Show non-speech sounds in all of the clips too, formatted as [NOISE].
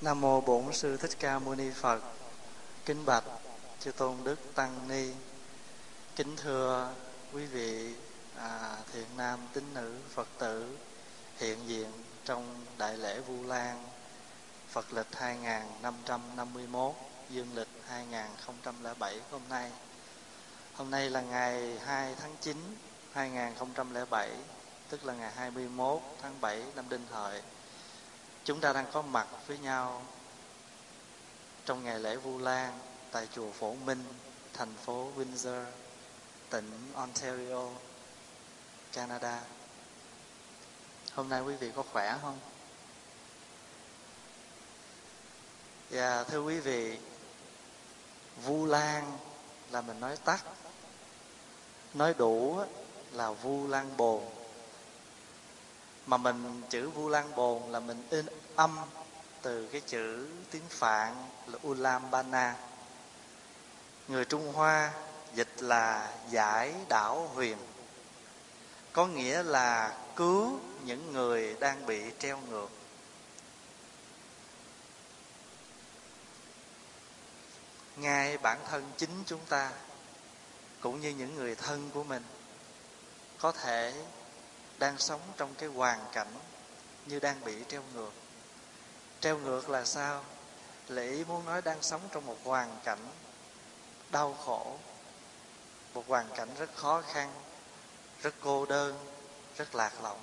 Nam mô Bổn sư Thích Ca Mâu Ni Phật. Kính bạch chư tôn đức tăng ni. Kính thưa quý vị à, thiện nam tín nữ Phật tử hiện diện trong đại lễ Vu Lan Phật lịch 2551 dương lịch 2007 hôm nay. Hôm nay là ngày 2 tháng 9 2007 tức là ngày 21 tháng 7 năm Đinh Hợi chúng ta đang có mặt với nhau trong ngày lễ Vu Lan tại chùa Phổ Minh, thành phố Windsor, tỉnh Ontario, Canada. Hôm nay quý vị có khỏe không? Dạ thưa quý vị, Vu Lan là mình nói tắt, nói đủ là Vu Lan Bồn mà mình chữ vu lan bồn là mình in âm từ cái chữ tiếng phạn là ulambana. Người trung hoa dịch là giải đảo huyền. Có nghĩa là cứu những người đang bị treo ngược. Ngay bản thân chính chúng ta, cũng như những người thân của mình, có thể đang sống trong cái hoàn cảnh như đang bị treo ngược. Treo ngược là sao? Lễ ý muốn nói đang sống trong một hoàn cảnh đau khổ, một hoàn cảnh rất khó khăn, rất cô đơn, rất lạc lõng.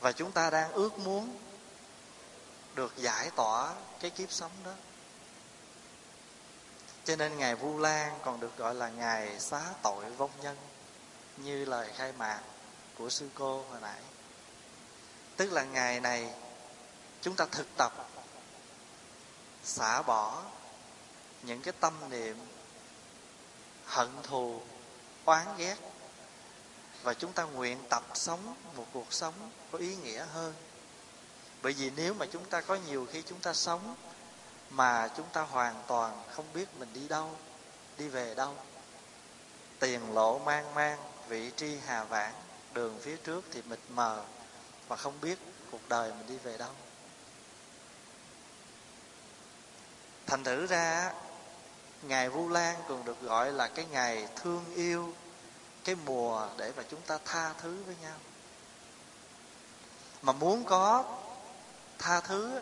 Và chúng ta đang ước muốn được giải tỏa cái kiếp sống đó. Cho nên ngài vu lan còn được gọi là ngài xá tội vong nhân như lời khai mạc của sư cô hồi nãy. Tức là ngày này, chúng ta thực tập xả bỏ những cái tâm niệm hận thù, oán ghét và chúng ta nguyện tập sống một cuộc sống có ý nghĩa hơn. Bởi vì nếu mà chúng ta có nhiều khi chúng ta sống mà chúng ta hoàn toàn không biết mình đi đâu, đi về đâu, tiền lộ mang mang vị tri hà vãng đường phía trước thì mịt mờ và không biết cuộc đời mình đi về đâu. Thành thử ra, ngày vu lan còn được gọi là cái ngày thương yêu, cái mùa để mà chúng ta tha thứ với nhau. Mà muốn có tha thứ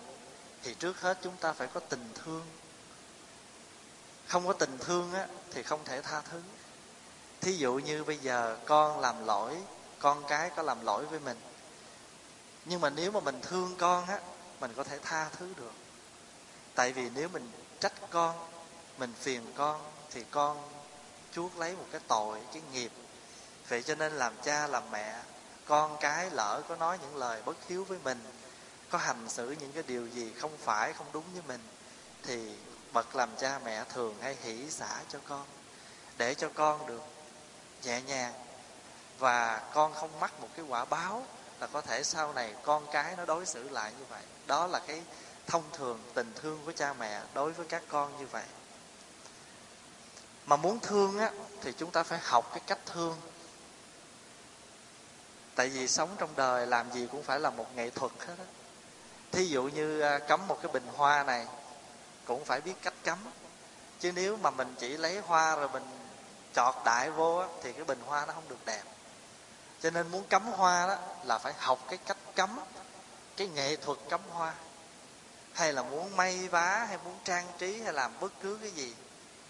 thì trước hết chúng ta phải có tình thương. Không có tình thương á, thì không thể tha thứ thí dụ như bây giờ con làm lỗi, con cái có làm lỗi với mình. Nhưng mà nếu mà mình thương con á, mình có thể tha thứ được. Tại vì nếu mình trách con, mình phiền con, thì con chuốc lấy một cái tội, cái nghiệp. Vậy cho nên làm cha, làm mẹ, con cái lỡ có nói những lời bất hiếu với mình, có hành xử những cái điều gì không phải, không đúng với mình, thì bậc làm cha mẹ thường hay hỷ xả cho con, để cho con được nhẹ nhàng. Và con không mắc một cái quả báo là có thể sau này con cái nó đối xử lại như vậy. Đó là cái thông thường tình thương của cha mẹ đối với các con như vậy. Mà muốn thương á, thì chúng ta phải học cái cách thương. Tại vì sống trong đời làm gì cũng phải là một nghệ thuật hết á. Thí dụ như cấm cắm một cái bình hoa này, cũng phải biết cách cắm. Chứ nếu mà mình chỉ lấy hoa rồi mình chọt đại vô á, thì cái bình hoa nó không được đẹp. Cho nên muốn cắm hoa đó là phải học cái cách cắm cái nghệ thuật cắm hoa. Hay là muốn may vá hay muốn trang trí hay làm bất cứ cái gì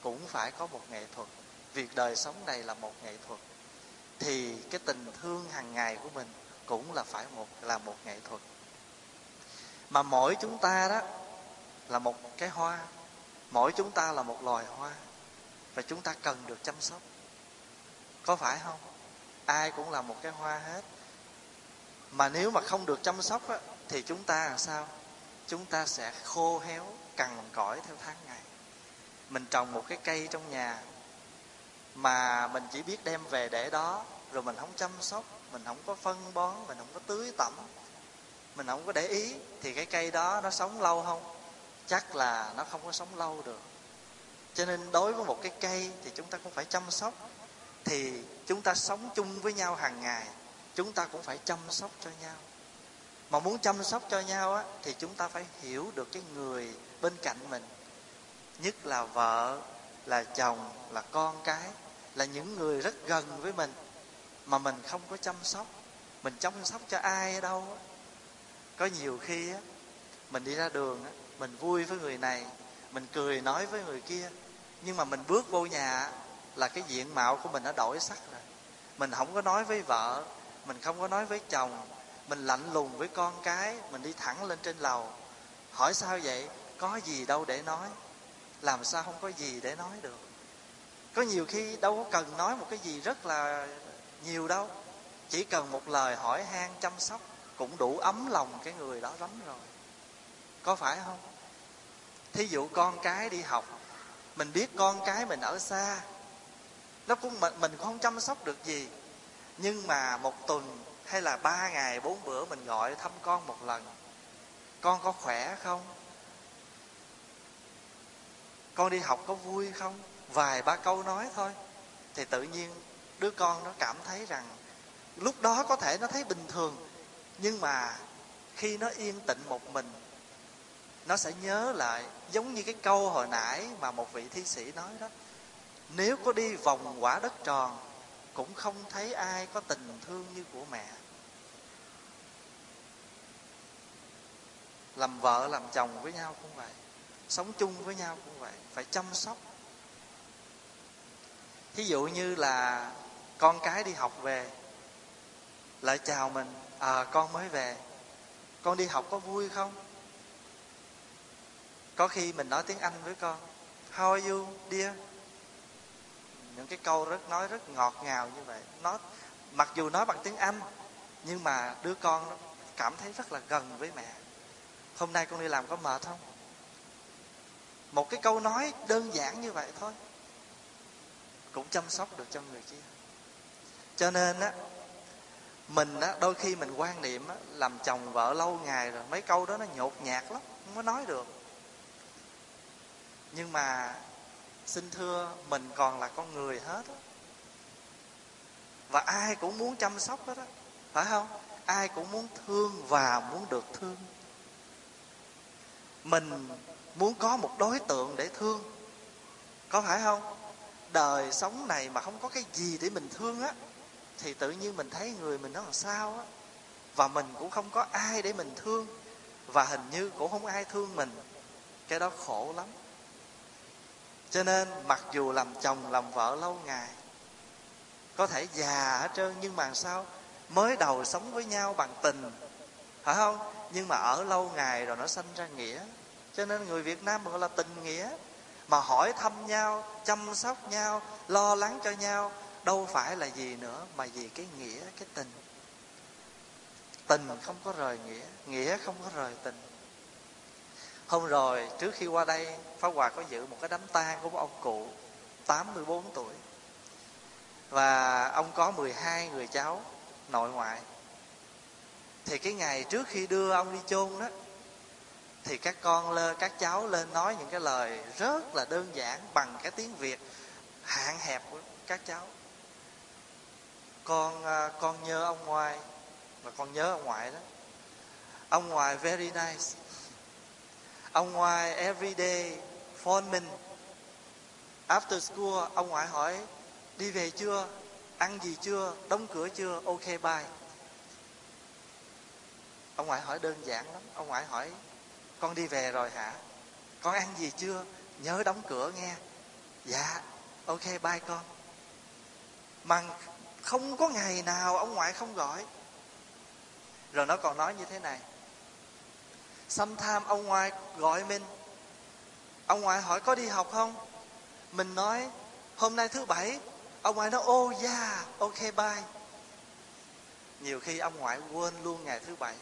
cũng phải có một nghệ thuật. Việc đời sống này là một nghệ thuật. Thì cái tình thương hàng ngày của mình cũng là phải một là một nghệ thuật. Mà mỗi chúng ta đó là một cái hoa. Mỗi chúng ta là một loài hoa và chúng ta cần được chăm sóc. Có phải không? Ai cũng là một cái hoa hết. Mà nếu mà không được chăm sóc á, thì chúng ta làm sao? Chúng ta sẽ khô héo cằn cõi theo tháng ngày. Mình trồng một cái cây trong nhà mà mình chỉ biết đem về để đó rồi mình không chăm sóc mình không có phân bón mình không có tưới tẩm mình không có để ý thì cái cây đó nó sống lâu không? Chắc là nó không có sống lâu được cho nên đối với một cái cây thì chúng ta cũng phải chăm sóc. Thì chúng ta sống chung với nhau hàng ngày, chúng ta cũng phải chăm sóc cho nhau. Mà muốn chăm sóc cho nhau á, thì chúng ta phải hiểu được cái người bên cạnh mình. Nhất là vợ, là chồng, là con cái, là những người rất gần với mình mà mình không có chăm sóc. Mình chăm sóc cho ai ở đâu á. Có nhiều khi á, mình đi ra đường á, mình vui với người này mình cười nói với người kia, nhưng mà mình bước vô nhà là cái diện mạo của mình đã đổi sắc rồi. Mình không có nói với vợ, mình không có nói với chồng. Mình lạnh lùng với con cái, mình đi thẳng lên trên lầu. Hỏi sao vậy? Có gì đâu để nói. Làm sao không có gì để nói được? Có nhiều khi đâu có cần nói một cái gì rất là nhiều đâu. Chỉ cần một lời hỏi han chăm sóc cũng đủ ấm lòng cái người đó lắm rồi. Có phải không? Thí dụ con cái đi học mình biết con cái mình ở xa nó cũng mình, mình không chăm sóc được gì. Nhưng mà một tuần hay là ba ngày bốn bữa mình gọi thăm con một lần con có khỏe không? Con đi học có vui không? Vài ba câu nói thôi. Thì tự nhiên đứa con nó cảm thấy rằng lúc đó có thể nó thấy bình thường nhưng mà khi nó yên tĩnh một mình nó sẽ nhớ lại giống như cái câu hồi nãy mà một vị thi sĩ nói đó. Nếu có đi vòng quả đất tròn, cũng không thấy ai có tình thương như của mẹ. Làm vợ, làm chồng với nhau cũng vậy. Sống chung với nhau cũng vậy. Phải chăm sóc. Thí dụ như là con cái đi học về, lại chào mình à con mới về. Con đi học có vui không? Có khi mình nói tiếng anh với con, how are you, dear? Những cái câu rất nói rất ngọt ngào như vậy. Nó, mặc dù nói bằng tiếng anh, nhưng mà đứa con nó cảm thấy rất là gần với mẹ. Hôm nay con đi làm có mệt không? Một cái câu nói đơn giản như vậy thôi. Cũng chăm sóc được cho người kia. Cho nên á, mình á, đôi khi mình quan niệm á, làm chồng vợ lâu ngày rồi, mấy câu đó nó nhột nhạt lắm, không có nói được nhưng mà xin thưa, mình còn là con người hết đó. và ai cũng muốn chăm sóc hết đó phải không? Ai cũng muốn thương và muốn được thương. Mình muốn có một đối tượng để thương. Có phải không? Đời sống này mà không có cái gì để mình thương á, thì tự nhiên mình thấy người mình nó làm sao á. Và mình cũng không có ai để mình thương. Và hình như cũng không ai thương mình. Cái đó khổ lắm cho nên mặc dù làm chồng, làm vợ lâu ngày, có thể già hết trơn, nhưng mà sao? Mới đầu sống với nhau bằng tình, phải không? Nhưng mà ở lâu ngày rồi nó sanh ra nghĩa. Cho nên người việt nam gọi là tình nghĩa. Mà hỏi thăm nhau, chăm sóc nhau, lo lắng cho nhau, đâu phải là gì nữa, mà vì cái nghĩa, cái tình. Tình không có rời nghĩa nghĩa không có rời tình hôm rồi, trước khi qua đây, pháp hòa có dự một cái đám tang của một ông cụ 84 tuổi. Và ông có 12 người cháu nội ngoại. Thì cái ngày trước khi đưa ông đi chôn đó, thì các con lên các cháu lên nói những cái lời rất là đơn giản bằng cái tiếng việt hạn hẹp của các cháu. Con à, con nhớ ông ngoại, và con nhớ ông ngoại đó. Ông ngoại very nice ông ngoại every day phone mình. After school, ông ngoại hỏi, đi về chưa? Ăn gì chưa? Đóng cửa chưa? Ok, bye. Ông ngoại hỏi đơn giản lắm. Ông ngoại hỏi, con đi về rồi hả? Con ăn gì chưa? Nhớ đóng cửa nghe. Dạ ok, bye con. Mà không có ngày nào ông ngoại không gọi. Rồi nó còn nói như thế này. Sometime ông ngoại gọi mình. Ông ngoại hỏi có đi học không? Mình nói hôm nay thứ bảy. Ông ngoại nói ô oh, yeah ok bye. Nhiều khi ông ngoại quên luôn ngày thứ bảy.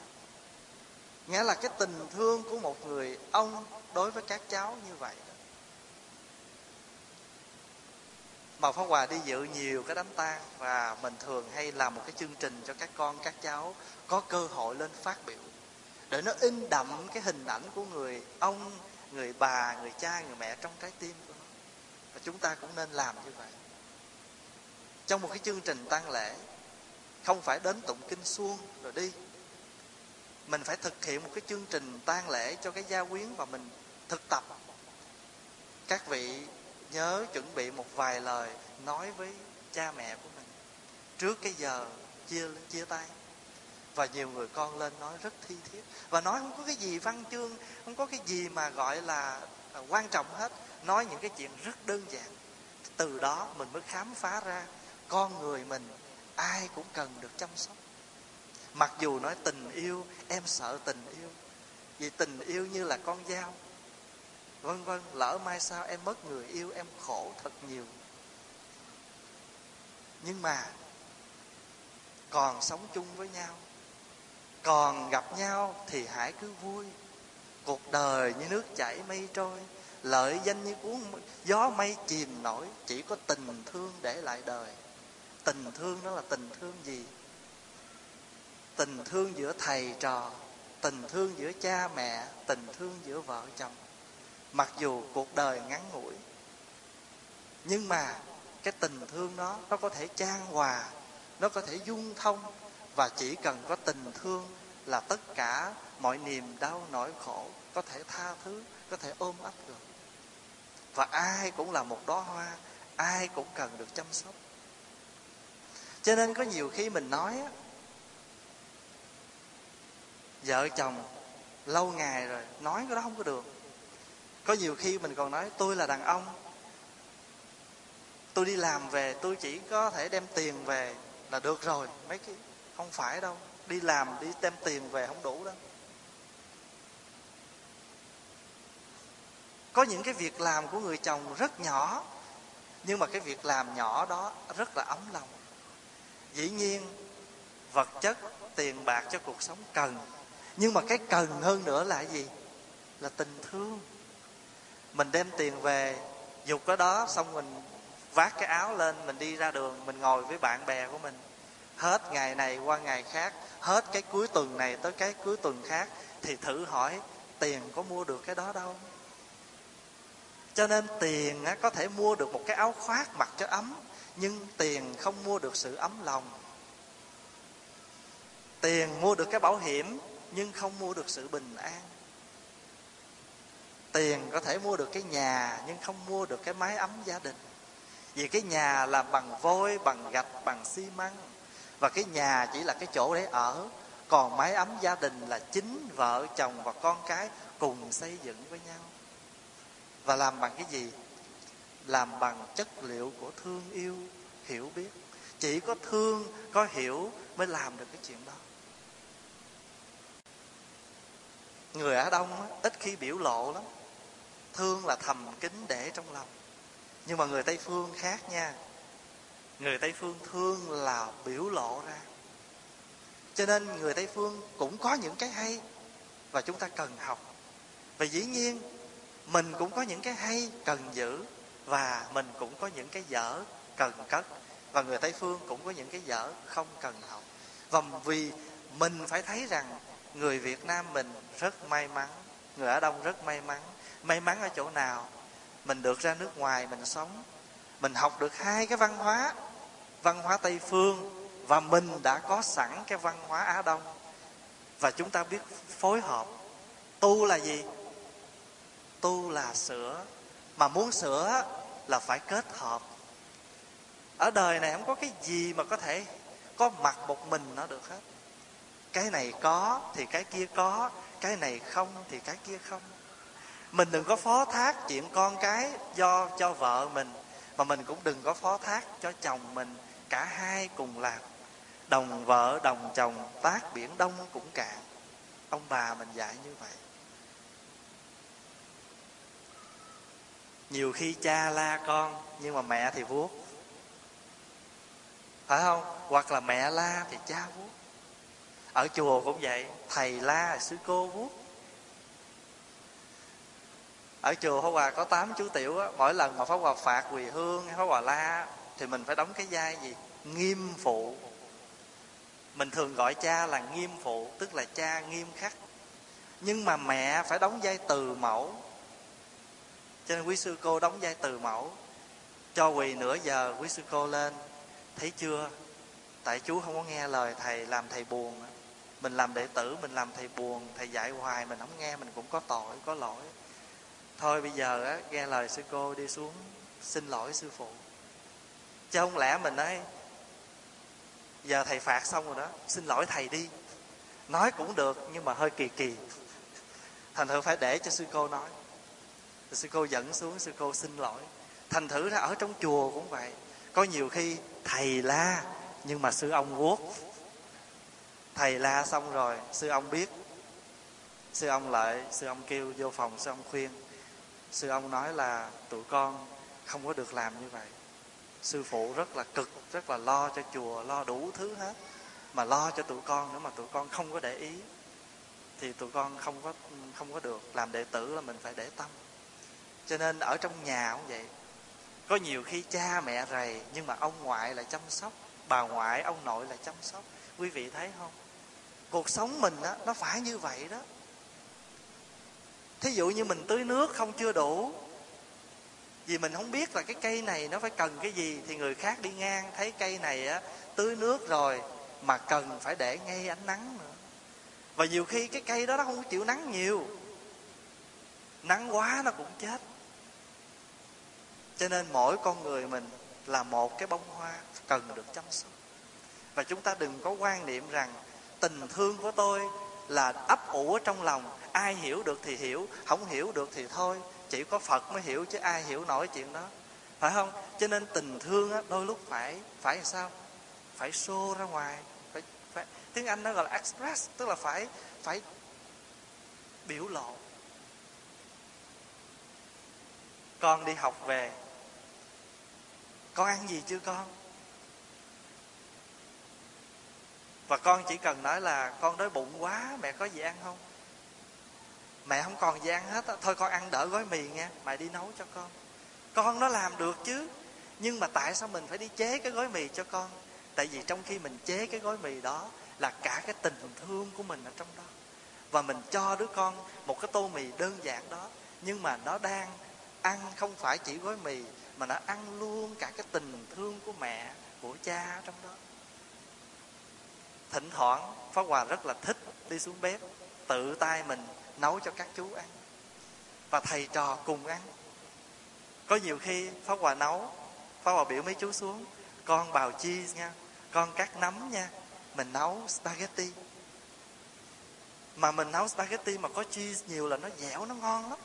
Nghĩa là cái tình thương của một người ông đối với các cháu như vậy. Mà Pháp Hòa đi dự nhiều cái đám tang Và mình thường hay làm một cái chương trình cho các con, các cháu Có cơ hội lên phát biểu. Để nó in đậm cái hình ảnh của người ông, người bà, người cha, người mẹ trong trái tim của nó. Và chúng ta cũng nên làm như vậy. Trong một cái chương trình tang lễ Không phải đến tụng kinh suông rồi đi. Mình phải thực hiện một cái chương trình tang lễ cho cái gia quyến và mình thực tập. Các vị nhớ chuẩn bị một vài lời nói với cha mẹ của mình. Trước cái giờ chia chia tay và nhiều người con lên nói rất thi thiết. Và nói không có cái gì văn chương, không có cái gì mà gọi là à, quan trọng hết. Nói những cái chuyện rất đơn giản. Từ đó mình mới khám phá ra con người mình ai cũng cần được chăm sóc. Mặc dù nói tình yêu, em sợ tình yêu. Vì tình yêu như là con dao. Vân vân, lỡ mai sau em mất người yêu, em khổ thật nhiều. Nhưng mà còn sống chung với nhau còn gặp nhau thì hãy cứ vui. Cuộc đời như nước chảy mây trôi, lợi danh như cuốn gió mây chìm nổi, chỉ có tình thương để lại đời. Tình thương đó là tình thương gì? Tình thương giữa thầy trò, tình thương giữa cha mẹ, tình thương giữa vợ chồng. Mặc dù cuộc đời ngắn ngủi, nhưng mà cái tình thương đó nó có thể trang hòa, nó có thể dung thông và chỉ cần có tình thương là tất cả mọi niềm đau nỗi khổ có thể tha thứ, có thể ôm ấp được. Và ai cũng là một đóa hoa, ai cũng cần được chăm sóc. Cho nên có nhiều khi mình nói vợ chồng lâu ngày rồi nói cái đó không có được. Có nhiều khi mình còn nói, tôi là đàn ông, tôi đi làm về, tôi chỉ có thể đem tiền về là được rồi. Mấy cái không phải đâu. Đi làm, đi đem tiền về không đủ đâu có những cái việc làm của người chồng rất nhỏ, nhưng mà cái việc làm nhỏ đó rất là ấm lòng. Dĩ nhiên, vật chất, tiền bạc cho cuộc sống cần. Nhưng mà cái cần hơn nữa là gì? Là tình thương. Mình đem tiền về, dục cái đó, xong mình vác cái áo lên, mình đi ra đường, mình ngồi với bạn bè của mình hết ngày này qua ngày khác, hết cái cuối tuần này tới cái cuối tuần khác, thì thử hỏi, tiền có mua được cái đó đâu? Cho nên tiền có thể mua được một cái áo khoác mặc cho ấm, nhưng tiền không mua được sự ấm lòng. Tiền mua được cái bảo hiểm, nhưng không mua được sự bình an. Tiền có thể mua được cái nhà, nhưng không mua được cái mái ấm gia đình. Vì cái nhà làm bằng vôi, bằng gạch, bằng xi măng và cái nhà chỉ là cái chỗ để ở. Còn mái ấm gia đình là chính vợ chồng và con cái cùng xây dựng với nhau. Và làm bằng cái gì? Làm bằng chất liệu của thương yêu hiểu biết. Chỉ có thương có hiểu mới làm được cái chuyện đó. Người ở đông á, ít khi biểu lộ lắm. Thương là thầm kín để trong lòng. Nhưng mà người tây phương khác nha người tây phương thương là biểu lộ ra. Cho nên người tây phương cũng có những cái hay và chúng ta cần học. Và dĩ nhiên, mình cũng có những cái hay cần giữ và mình cũng có những cái dở cần cất. Và người tây phương cũng có những cái dở không cần học. Và vì mình phải thấy rằng người việt nam mình rất may mắn, người ở đông rất may mắn. May mắn ở chỗ nào? Mình được ra nước ngoài, mình sống mình học được hai cái văn hóa văn hóa tây phương, và mình đã có sẵn cái văn hóa á đông. Và chúng ta biết phối hợp. Tu là gì? Tu là sửa. Mà muốn sửa là phải kết hợp. Ở đời này không có cái gì mà có thể có mặt một mình nó được hết. Cái này có thì cái kia có, cái này không thì cái kia không. Mình đừng có phó thác chuyện con cái do cho vợ mình mà mình cũng đừng có phó thác cho chồng mình, cả hai cùng làm. Đồng vợ, đồng chồng tác biển đông cũng cạn. Ông bà mình dạy như vậy. Nhiều khi cha la con, nhưng mà mẹ thì vuốt. Phải không? Hoặc là mẹ la thì cha vuốt. Ở chùa cũng vậy, thầy la, sư cô vuốt ở chùa Pháp Hòa có tám chú tiểu á, mỗi lần mà Pháp Hòa phạt quỳ hương hay Pháp Hòa la thì mình phải đóng cái vai gì? Nghiêm phụ. Mình thường gọi cha là nghiêm phụ, tức là cha nghiêm khắc. Nhưng mà mẹ phải đóng vai từ mẫu. Cho nên quý sư cô đóng vai từ mẫu. Cho quỳ nửa giờ, quý sư cô lên. Thấy chưa? Tại chú không có nghe lời thầy làm thầy buồn mình làm đệ tử, mình làm thầy buồn, thầy dạy hoài, mình không nghe, mình cũng có tội, có lỗi thôi bây giờ á, nghe lời sư cô đi xuống, xin lỗi sư phụ. Chứ không lẽ mình nói, giờ thầy phạt xong rồi đó, xin lỗi thầy đi. Nói cũng được, nhưng mà hơi kỳ kỳ. Thành thử phải để cho sư cô nói. Sư cô dẫn xuống, sư cô xin lỗi. Thành thử ra ở trong chùa cũng vậy. Có nhiều khi thầy la, nhưng mà sư ông guốc. Thầy la xong rồi, sư ông biết. Sư ông lại sư ông kêu vô phòng, sư ông khuyên sư ông nói là tụi con không có được làm như vậy. Sư phụ rất là cực, rất là lo cho chùa, lo đủ thứ hết. Mà lo cho tụi con nữa mà tụi con không có để ý. Thì tụi con không có không có được làm đệ tử là mình phải để tâm. Cho nên ở trong nhà cũng vậy. Có nhiều khi cha mẹ rầy, nhưng mà ông ngoại lại chăm sóc, bà ngoại, ông nội lại chăm sóc. Quý vị thấy không? Cuộc sống mình đó nó phải như vậy đó thí dụ như mình tưới nước không chưa đủ, vì mình không biết là cái cây này nó phải cần cái gì, thì người khác đi ngang thấy cây này á, tưới nước rồi mà cần phải để ngay ánh nắng nữa. Và nhiều khi cái cây đó nó không chịu nắng nhiều. Nắng quá nó cũng chết. Cho nên mỗi con người mình là một cái bông hoa cần được chăm sóc. Và chúng ta đừng có quan niệm rằng tình thương của tôi là ấp ủ ở trong lòng. Ai hiểu được thì hiểu không hiểu được thì thôi. Chỉ có phật mới hiểu chứ ai hiểu nổi chuyện đó. Phải không? Cho nên tình thương á, đôi lúc phải phải làm sao? Phải xô ra ngoài. Phải, phải tiếng anh nó gọi là express tức là phải phải biểu lộ. Con đi học về. Con ăn gì chưa con? Và con chỉ cần nói là, con đói bụng quá, mẹ có gì ăn không? Mẹ không còn gì ăn hết thôi con ăn đỡ gói mì nghe mẹ đi nấu cho con. Con nó làm được chứ. Nhưng mà tại sao mình phải đi chế cái gói mì cho con? Tại vì trong khi mình chế cái gói mì đó là cả cái tình thương của mình ở trong đó. Và mình cho đứa con một cái tô mì đơn giản đó, nhưng mà nó đang ăn không phải chỉ gói mì, mà nó ăn luôn cả cái tình thương của mẹ, của cha trong đó thỉnh thoảng pháp hòa rất là thích đi xuống bếp, tự tay mình nấu cho các chú ăn và thầy trò cùng ăn. Có nhiều khi pháp hòa nấu, pháp hòa biểu mấy chú xuống, con bào cheese nha, con cắt nấm nha, mình nấu spaghetti. Mà mình nấu spaghetti mà có cheese nhiều là nó dẻo, nó ngon lắm.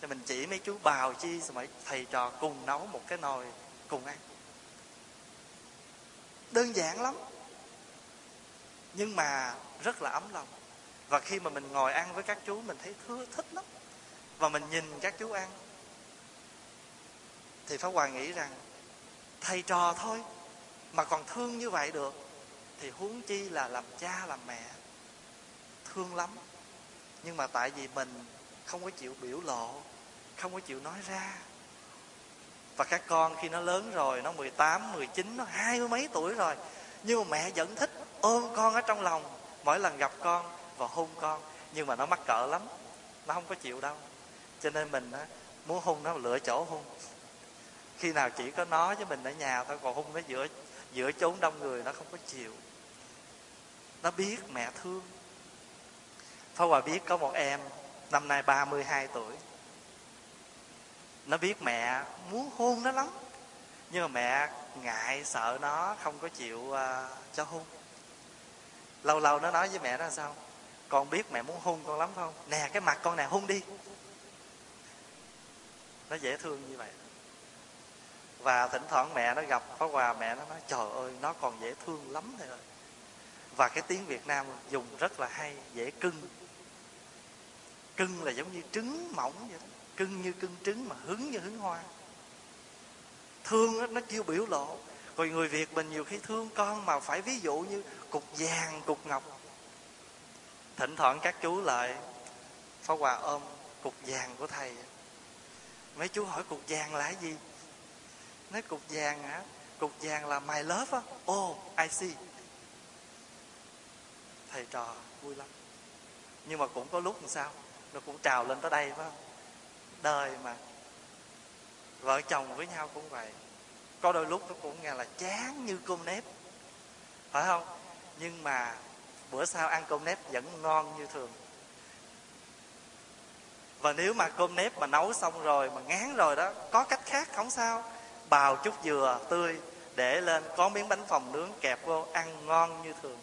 Thì mình chỉ mấy chú bào cheese mà thầy trò cùng nấu một cái nồi cùng ăn. Đơn giản lắm nhưng mà rất là ấm lòng. Và khi mà mình ngồi ăn với các chú mình thấy thưa thích lắm. Và mình nhìn các chú ăn thì pháp hòa nghĩ rằng thầy trò thôi mà còn thương như vậy được thì huống chi là làm cha làm mẹ thương lắm. Nhưng mà tại vì mình không có chịu biểu lộ không có chịu nói ra. Và các con khi nó lớn rồi nó 18, 19, nó hai mươi mấy tuổi rồi nhưng mà mẹ vẫn thích ôm con ở trong lòng mỗi lần gặp con và hôn con nhưng mà nó mắc cỡ lắm nó không có chịu đâu. Cho nên mình á, muốn hôn nó lựa chỗ hôn. Khi nào chỉ có nó với mình ở nhà thôi còn hôn nó giữa giữa chốn đông người nó không có chịu. Nó biết mẹ thương. Pháp Hòa biết có một em Năm nay 32 tuổi. Nó biết mẹ muốn hôn nó lắm Nhưng mà mẹ ngại sợ nó không có chịu uh, cho hôn. Lâu lâu nó nói với mẹ nó sao? Con biết mẹ muốn hôn con lắm không? Nè cái mặt con nè hôn đi. Nó dễ thương như vậy. Và thỉnh thoảng mẹ nó gặp có Hòa mẹ nó nói Trời ơi nó còn dễ thương lắm thầy ơi. Và cái tiếng việt nam dùng rất là hay dễ cưng. Cưng là giống như trứng mỏng vậy đó. Cưng như cưng trứng mà hứng như hứng hoa. Thương đó, nó chưa biểu lộ rồi người việt mình nhiều khi thương con mà phải ví dụ như cục vàng, cục ngọc. Thỉnh thoảng các chú lại phá quà ôm cục vàng của thầy. Mấy chú hỏi cục vàng là gì? Nói cục vàng hả? Cục vàng là my love á. Oh i see. Thầy trò vui lắm. Nhưng mà cũng có lúc làm sao? Nó cũng trào lên tới đây phải không? Đời mà. Vợ chồng với nhau cũng vậy có đôi lúc nó cũng nghe là chán như cơm nếp. Phải không? Nhưng mà bữa sau ăn cơm nếp vẫn ngon như thường. Và nếu mà cơm nếp mà nấu xong rồi, mà ngán rồi đó, có cách khác không sao. Bào chút dừa, tươi, để lên có miếng bánh phồng nướng kẹp vô, ăn ngon như thường.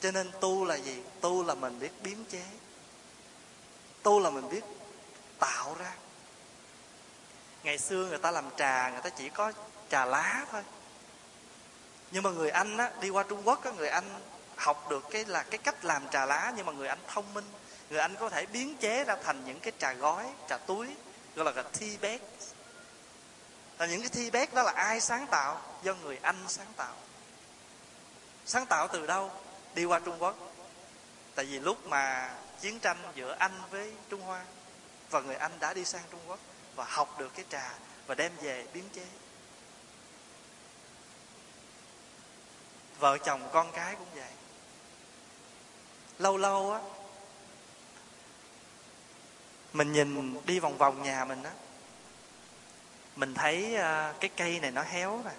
Cho nên tu là gì? Tu là mình biết biến chế. Tu là mình biết tạo ra ngày xưa người ta làm trà, người ta chỉ có trà lá thôi. Nhưng mà người anh á, đi qua trung quốc á, người anh học được cái là cái cách làm trà lá, nhưng mà người anh thông minh. Người anh có thể biến chế ra thành những cái trà gói, trà túi, gọi là tea bag. Là những cái thi bét đó là ai sáng tạo? Do người anh sáng tạo. Sáng tạo từ đâu? Đi qua trung quốc. Tại vì lúc mà chiến tranh giữa anh với trung hoa và người anh đã đi sang trung quốc và học được cái trà và đem về biến chế. Vợ chồng con cái cũng vậy. Lâu lâu á, mình nhìn đi vòng vòng nhà mình á, mình thấy à, cái cây này nó héo nè,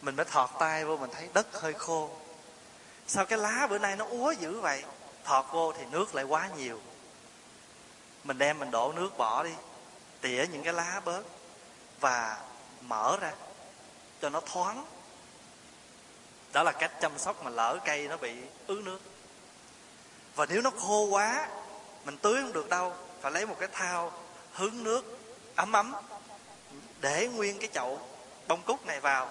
mình mới thọt tay vô, mình thấy đất hơi khô. Sao cái lá bữa nay nó úa dữ vậy? Thọt vô thì nước lại quá nhiều. Mình đem mình đổ nước bỏ đi tỉa những cái lá bớt và mở ra cho nó thoáng. Đó là cách chăm sóc mà lỡ cây nó bị ứ nước. Và nếu nó khô quá, mình tưới không được đâu, phải lấy một cái thao hứng nước ấm ấm để nguyên cái chậu bông cúc này vào.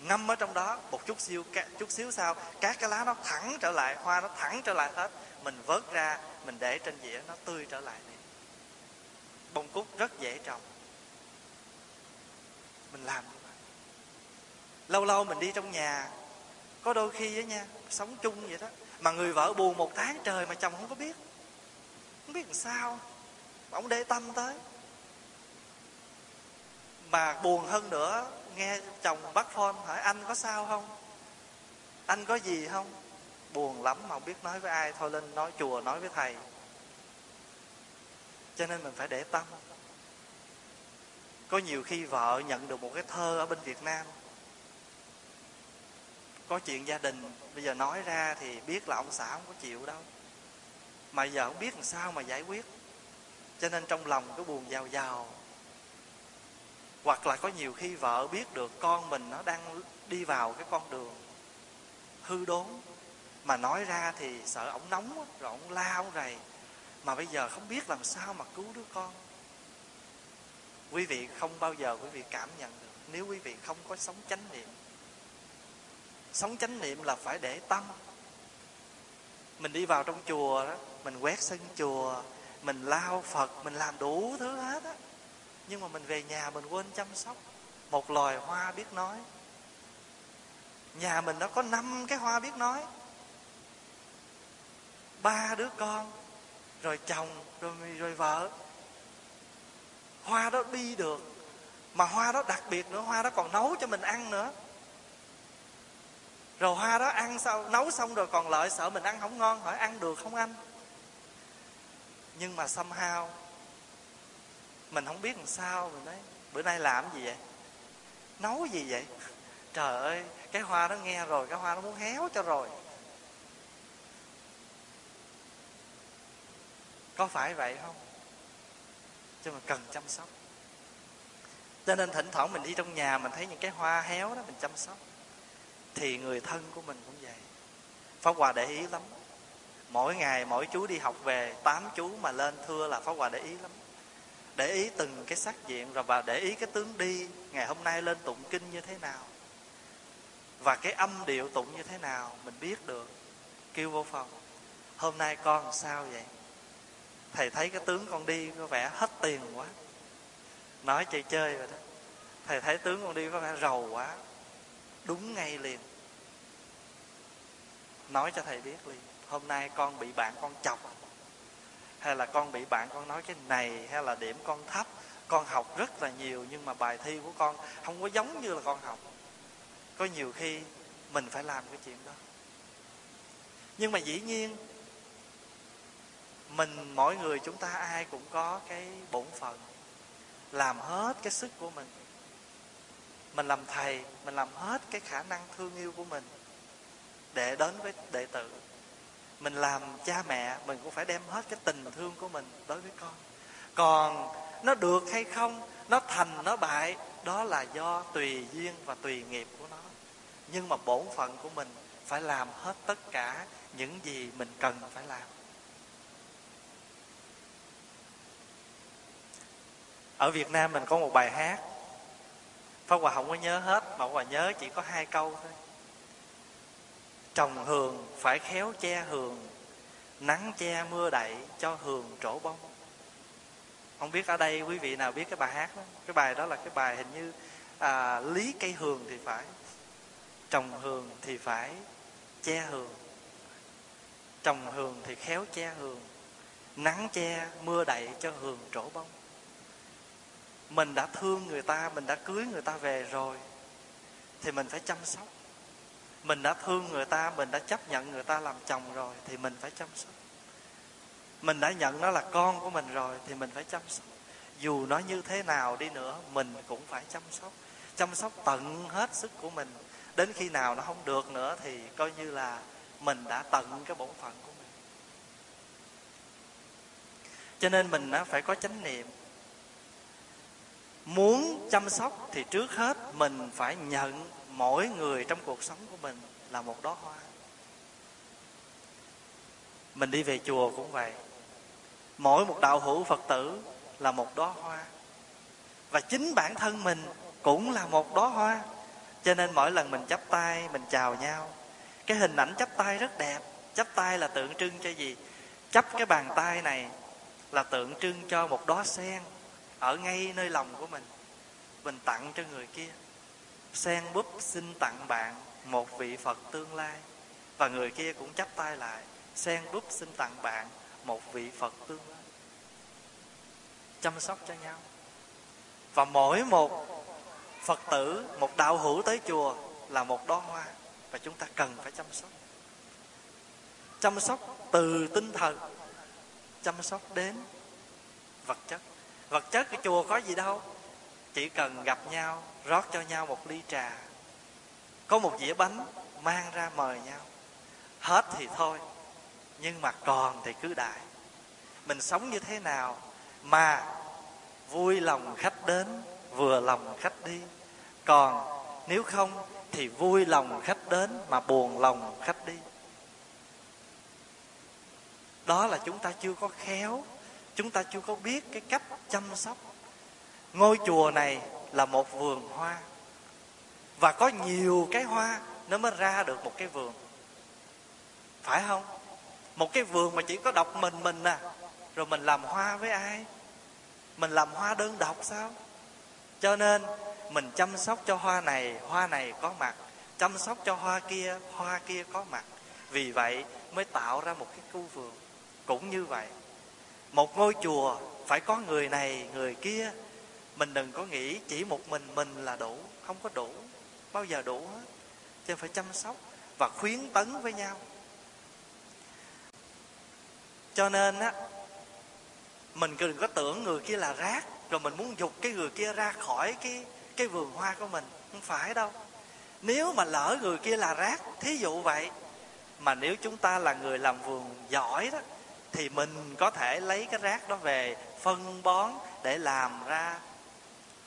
Ngâm ở trong đó một chút xíu chút xíu sau, các cái lá nó thẳng trở lại, hoa nó thẳng trở lại hết. Mình vớt ra, mình để trên dĩa nó tươi trở lại liền bông cúc rất dễ trồng. Mình làm như vậy à? lâu lâu mình đi trong nhà, có đôi khi á nha, sống chung vậy đó, mà người vợ buồn một tháng trời mà chồng không có biết. Không biết làm sao ông để tâm tới. Mà buồn hơn nữa, nghe chồng bắt phone hỏi, anh có sao không? Anh có gì không? Buồn lắm mà không biết nói với ai, thôi lên nói chùa nói với thầy cho nên mình phải để tâm. Có nhiều khi vợ nhận được một cái thơ ở bên việt nam. Có chuyện gia đình, bây giờ nói ra thì biết là ông xã không có chịu đâu. Mà giờ không biết làm sao mà giải quyết. Cho nên trong lòng cứ buồn giàu giàu. Hoặc là có nhiều khi vợ biết được con mình nó đang đi vào cái con đường hư đốn. Mà nói ra thì sợ ổng nóng rồi ổng la, ổng rầy mà bây giờ không biết làm sao mà cứu đứa con. Quý vị không bao giờ quý vị cảm nhận được. Nếu quý vị không có sống chánh niệm, sống chánh niệm là phải để tâm. Mình đi vào trong chùa đó, mình quét sân chùa, mình lao phật, mình làm đủ thứ hết á. Nhưng mà mình về nhà mình quên chăm sóc. Một loài hoa biết nói. Nhà mình nó có năm cái hoa biết nói. Ba đứa con rồi chồng, rồi rồi vợ. Hoa đó đi được, mà hoa đó đặc biệt nữa, hoa đó còn nấu cho mình ăn nữa. Rồi hoa đó ăn sao nấu xong rồi còn lợi sợ mình ăn không ngon, hỏi ăn được không anh? Nhưng mà somehow, mình không biết làm sao, mình nói, bữa nay làm gì vậy? Nấu gì vậy? [LAUGHS] Trời ơi, cái hoa đó nghe rồi, cái hoa nó muốn héo cho rồi. Có phải vậy không? Cho mà cần chăm sóc. Cho nên thỉnh thoảng mình đi trong nhà, mình thấy những cái hoa héo đó mình chăm sóc, thì người thân của mình cũng vậy. Pháp hòa để ý lắm. Mỗi ngày mỗi chú đi học về, tám chú mà lên thưa là pháp hòa để ý lắm. Để ý từng cái sắc diện, rồi và để ý cái tướng đi, ngày hôm nay lên tụng kinh như thế nào, và cái âm điệu tụng như thế nào, mình biết được. Kêu vô phòng, hôm nay con sao vậy? Thầy thấy cái tướng con đi có vẻ hết tiền quá. Nói chơi chơi vậy đó. Thầy thấy tướng con đi có vẻ rầu quá. Đúng ngay liền. Nói cho thầy biết liền, hôm nay con bị bạn con chọc. Hay là con bị bạn con nói cái này, hay là điểm con thấp. Con học rất là nhiều, nhưng mà bài thi của con không có giống như là con học. Có nhiều khi mình phải làm cái chuyện đó. Nhưng mà dĩ nhiên mình, mỗi người chúng ta ai cũng có cái bổn phận, làm hết cái sức của mình. Mình làm thầy, mình làm hết cái khả năng thương yêu của mình để đến với đệ tử. Mình làm cha mẹ, mình cũng phải đem hết cái tình thương của mình đối với con. Còn nó được hay không, nó thành, nó bại, đó là do tùy duyên và tùy nghiệp của nó. Nhưng mà bổn phận của mình phải làm hết tất cả những gì mình cần phải làm. Ở việt nam mình có một bài hát. Pháp hòa không có nhớ hết mà hòa nhớ chỉ có hai câu thôi. Trồng hường phải khéo che hường nắng che mưa đậy cho hường trổ bông. Không biết ở đây quý vị nào biết cái bài hát đó. Cái bài đó là cái bài hình như à, lý cây hường thì phải trồng hường thì phải che hường trồng hường thì khéo che hường nắng che mưa đậy cho hường trổ bông mình đã thương người ta, mình đã cưới người ta về rồi, thì mình phải chăm sóc. Mình đã thương người ta, mình đã chấp nhận người ta làm chồng rồi, thì mình phải chăm sóc. Mình đã nhận nó là con của mình rồi, thì mình phải chăm sóc. Dù nó như thế nào đi nữa, mình cũng phải chăm sóc. Chăm sóc tận hết sức của mình. Đến khi nào nó không được nữa, thì coi như là mình đã tận cái bổn phận của mình. Cho nên mình phải có chánh niệm muốn chăm sóc thì trước hết mình phải nhận mỗi người trong cuộc sống của mình là một đóa hoa. Mình đi về chùa cũng vậy. Mỗi một đạo hữu phật tử là một đóa hoa. Và chính bản thân mình cũng là một đóa hoa. Cho nên mỗi lần mình chắp tay, mình chào nhau, cái hình ảnh chắp tay rất đẹp. Chắp tay là tượng trưng cho gì? Chắp cái bàn tay này là tượng trưng cho một đóa sen ở ngay nơi lòng của mình mình tặng cho người kia. Sen búp xin tặng bạn một vị phật tương lai. Và người kia cũng chắp tay lại sen búp xin tặng bạn một vị phật tương lai. Chăm sóc cho nhau. Và mỗi một phật tử, một đạo hữu tới chùa là một đóa hoa. Và chúng ta cần phải chăm sóc. Chăm sóc từ tinh thần, chăm sóc đến vật chất vật chất cái chùa có gì đâu. Chỉ cần gặp nhau, rót cho nhau một ly trà. Có một dĩa bánh mang ra mời nhau. Hết thì thôi, nhưng mà còn thì cứ đại mình sống như thế nào mà vui lòng khách đến, vừa lòng khách đi. Còn nếu không thì vui lòng khách đến mà buồn lòng khách đi. Đó là chúng ta chưa có khéo chúng ta chưa có biết cái cách chăm sóc. Ngôi chùa này là một vườn hoa. Và có nhiều cái hoa nó mới ra được một cái vườn. Phải không? Một cái vườn mà chỉ có độc mình mình à. Rồi mình làm hoa với ai? Mình làm hoa đơn độc sao? Cho nên mình chăm sóc cho hoa này hoa này có mặt. Chăm sóc cho hoa kia hoa kia có mặt. Vì vậy mới tạo ra một cái khu vườn. Cũng như vậy một ngôi chùa, phải có người này, người kia. Mình đừng có nghĩ chỉ một mình mình là đủ, không có đủ, bao giờ đủ hết. Cho phải chăm sóc và khuyến tấn với nhau. Cho nên á, mình đừng có tưởng người kia là rác, rồi mình muốn dục cái người kia ra khỏi cái cái vườn hoa của mình. Không phải đâu. Nếu mà lỡ người kia là rác, thí dụ vậy, mà nếu chúng ta là người làm vườn giỏi đó thì mình có thể lấy cái rác đó về phân bón để làm ra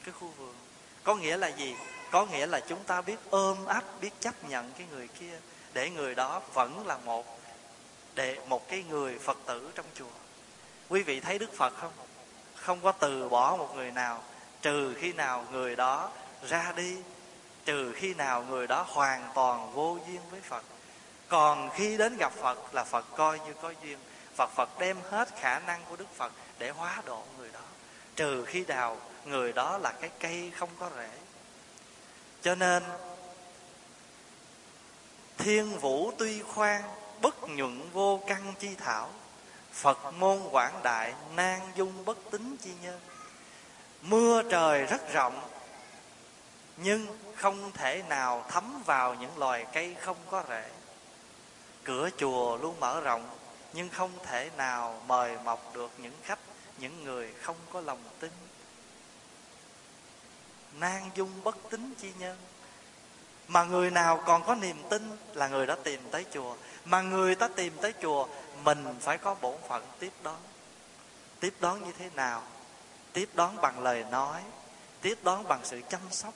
cái khu vườn. Có nghĩa là gì? Có nghĩa là chúng ta biết ôm ấp, biết chấp nhận cái người kia để người đó vẫn là một, để một cái người phật tử trong chùa. Quý vị thấy đức phật không? Không có từ bỏ một người nào, trừ khi nào người đó ra đi, trừ khi nào người đó hoàn toàn vô duyên với phật. Còn khi đến gặp phật là phật coi như có duyên phật phật đem hết khả năng của đức phật để hóa độ người đó. Trừ khi nào người đó là cái cây không có rễ. Cho nên, thiên vũ tuy khoan, bất nhuận vô căn chi thảo. Phật môn quảng đại, nan dung bất tính chi nhân. Mưa trời rất rộng, nhưng không thể nào thấm vào những loài cây không có rễ. Cửa chùa luôn mở rộng nhưng không thể nào mời mọc được những khách, những người không có lòng tin. Nan dung bất tín chi nhân. Mà người nào còn có niềm tin là người đã tìm tới chùa. Mà người ta tìm tới chùa, mình phải có bổn phận tiếp đón. Tiếp đón như thế nào? Tiếp đón bằng lời nói, tiếp đón bằng sự chăm sóc,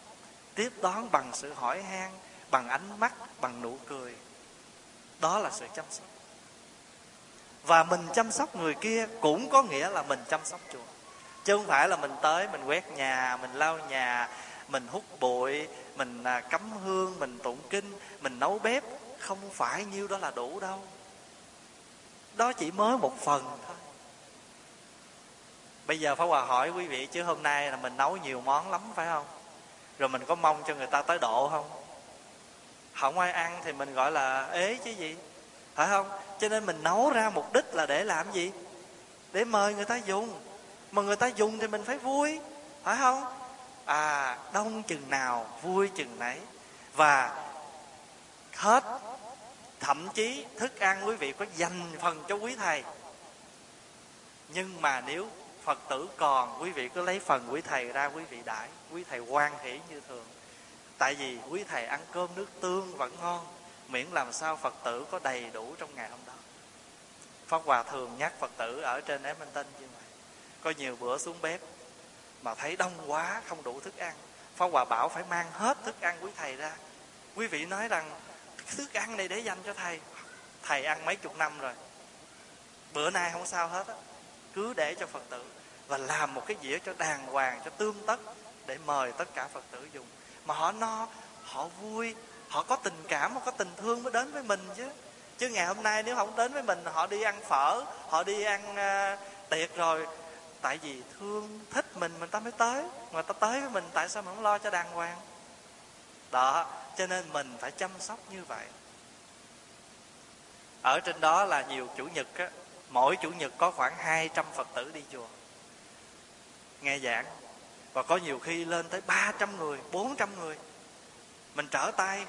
tiếp đón bằng sự hỏi han, bằng ánh mắt, bằng nụ cười. Đó là sự chăm sóc và mình chăm sóc người kia cũng có nghĩa là mình chăm sóc chùa chứ không phải là mình tới, mình quét nhà, mình lau nhà, mình hút bụi, mình à, cắm hương, mình tụng kinh, mình nấu bếp. Không phải nhiêu đó là đủ đâu. Đó chỉ mới một phần thôi. Bây giờ Pháp Hòa hỏi quý vị, chứ hôm nay là mình nấu nhiều món lắm, phải không? Rồi mình có mong cho người ta tới độ không? Không ai ăn thì mình gọi là ế chứ gì phải không? Cho nên mình nấu ra mục đích là để làm gì? Để mời người ta dùng. Mà người ta dùng thì mình phải vui. Phải không? À đông chừng nào, vui chừng nấy. Và hết thậm chí thức ăn quý vị có dành phần cho quý thầy. Nhưng mà nếu phật tử còn, quý vị cứ lấy phần quý thầy ra, quý vị đãi. Quý thầy quan hỷ như thường. Tại vì quý thầy ăn cơm nước tương vẫn ngon miễn làm sao phật tử có đầy đủ trong ngày hôm đó. Pháp hòa thường nhắc phật tử ở trên edmonton như vậy. Có nhiều bữa xuống bếp mà thấy đông quá, không đủ thức ăn. Pháp hòa bảo phải mang hết thức ăn quý thầy ra. Quý vị nói rằng, thức ăn này để dành cho thầy. Thầy ăn mấy chục năm rồi. Bữa nay không sao hết á. Cứ để cho phật tử và làm một cái dĩa cho đàng hoàng, cho tương tất để mời tất cả phật tử dùng. Mà họ no, họ vui họ có tình cảm họ có tình thương mới đến với mình chứ. Chứ ngày hôm nay nếu không đến với mình họ đi ăn phở họ đi ăn uh, tiệc rồi tại vì thương thích mình mình ta mới tới. Mà ta tới với mình tại sao mình không lo cho đàng hoàng? Đó cho nên mình phải chăm sóc như vậy. Ở trên đó là nhiều chủ nhật á mỗi chủ nhật có khoảng 200 phật tử đi chùa. Nghe giảng. Và có nhiều khi lên tới 300 người 400 người mình trở tay